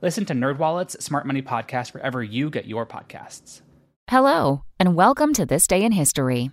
Listen to NerdWallet's Smart Money Podcast wherever you get your podcasts. Hello, and welcome to This Day in History.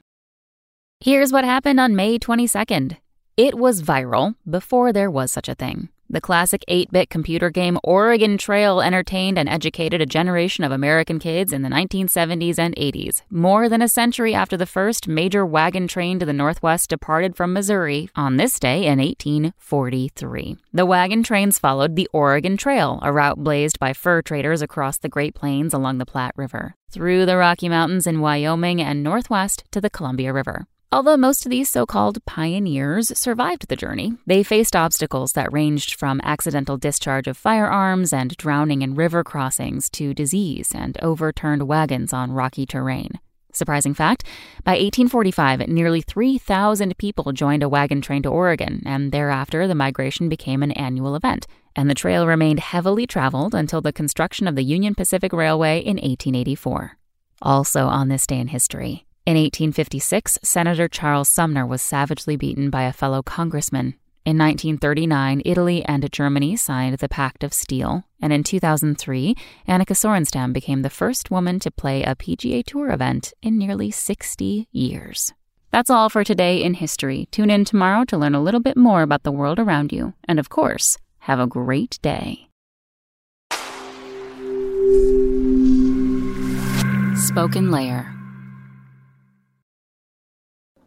Here's what happened on May 22nd. It was viral before there was such a thing. The classic 8 bit computer game Oregon Trail entertained and educated a generation of American kids in the 1970s and 80s, more than a century after the first major wagon train to the Northwest departed from Missouri on this day in 1843. The wagon trains followed the Oregon Trail, a route blazed by fur traders across the Great Plains along the Platte River, through the Rocky Mountains in Wyoming and northwest to the Columbia River. Although most of these so called pioneers survived the journey, they faced obstacles that ranged from accidental discharge of firearms and drowning in river crossings to disease and overturned wagons on rocky terrain. Surprising fact by 1845, nearly 3,000 people joined a wagon train to Oregon, and thereafter the migration became an annual event, and the trail remained heavily traveled until the construction of the Union Pacific Railway in 1884. Also on this day in history, in 1856, Senator Charles Sumner was savagely beaten by a fellow congressman. In 1939, Italy and Germany signed the Pact of Steel, and in 2003, Annika Sorenstam became the first woman to play a PGA Tour event in nearly 60 years. That's all for today in history. Tune in tomorrow to learn a little bit more about the world around you, and of course, have a great day. Spoken Layer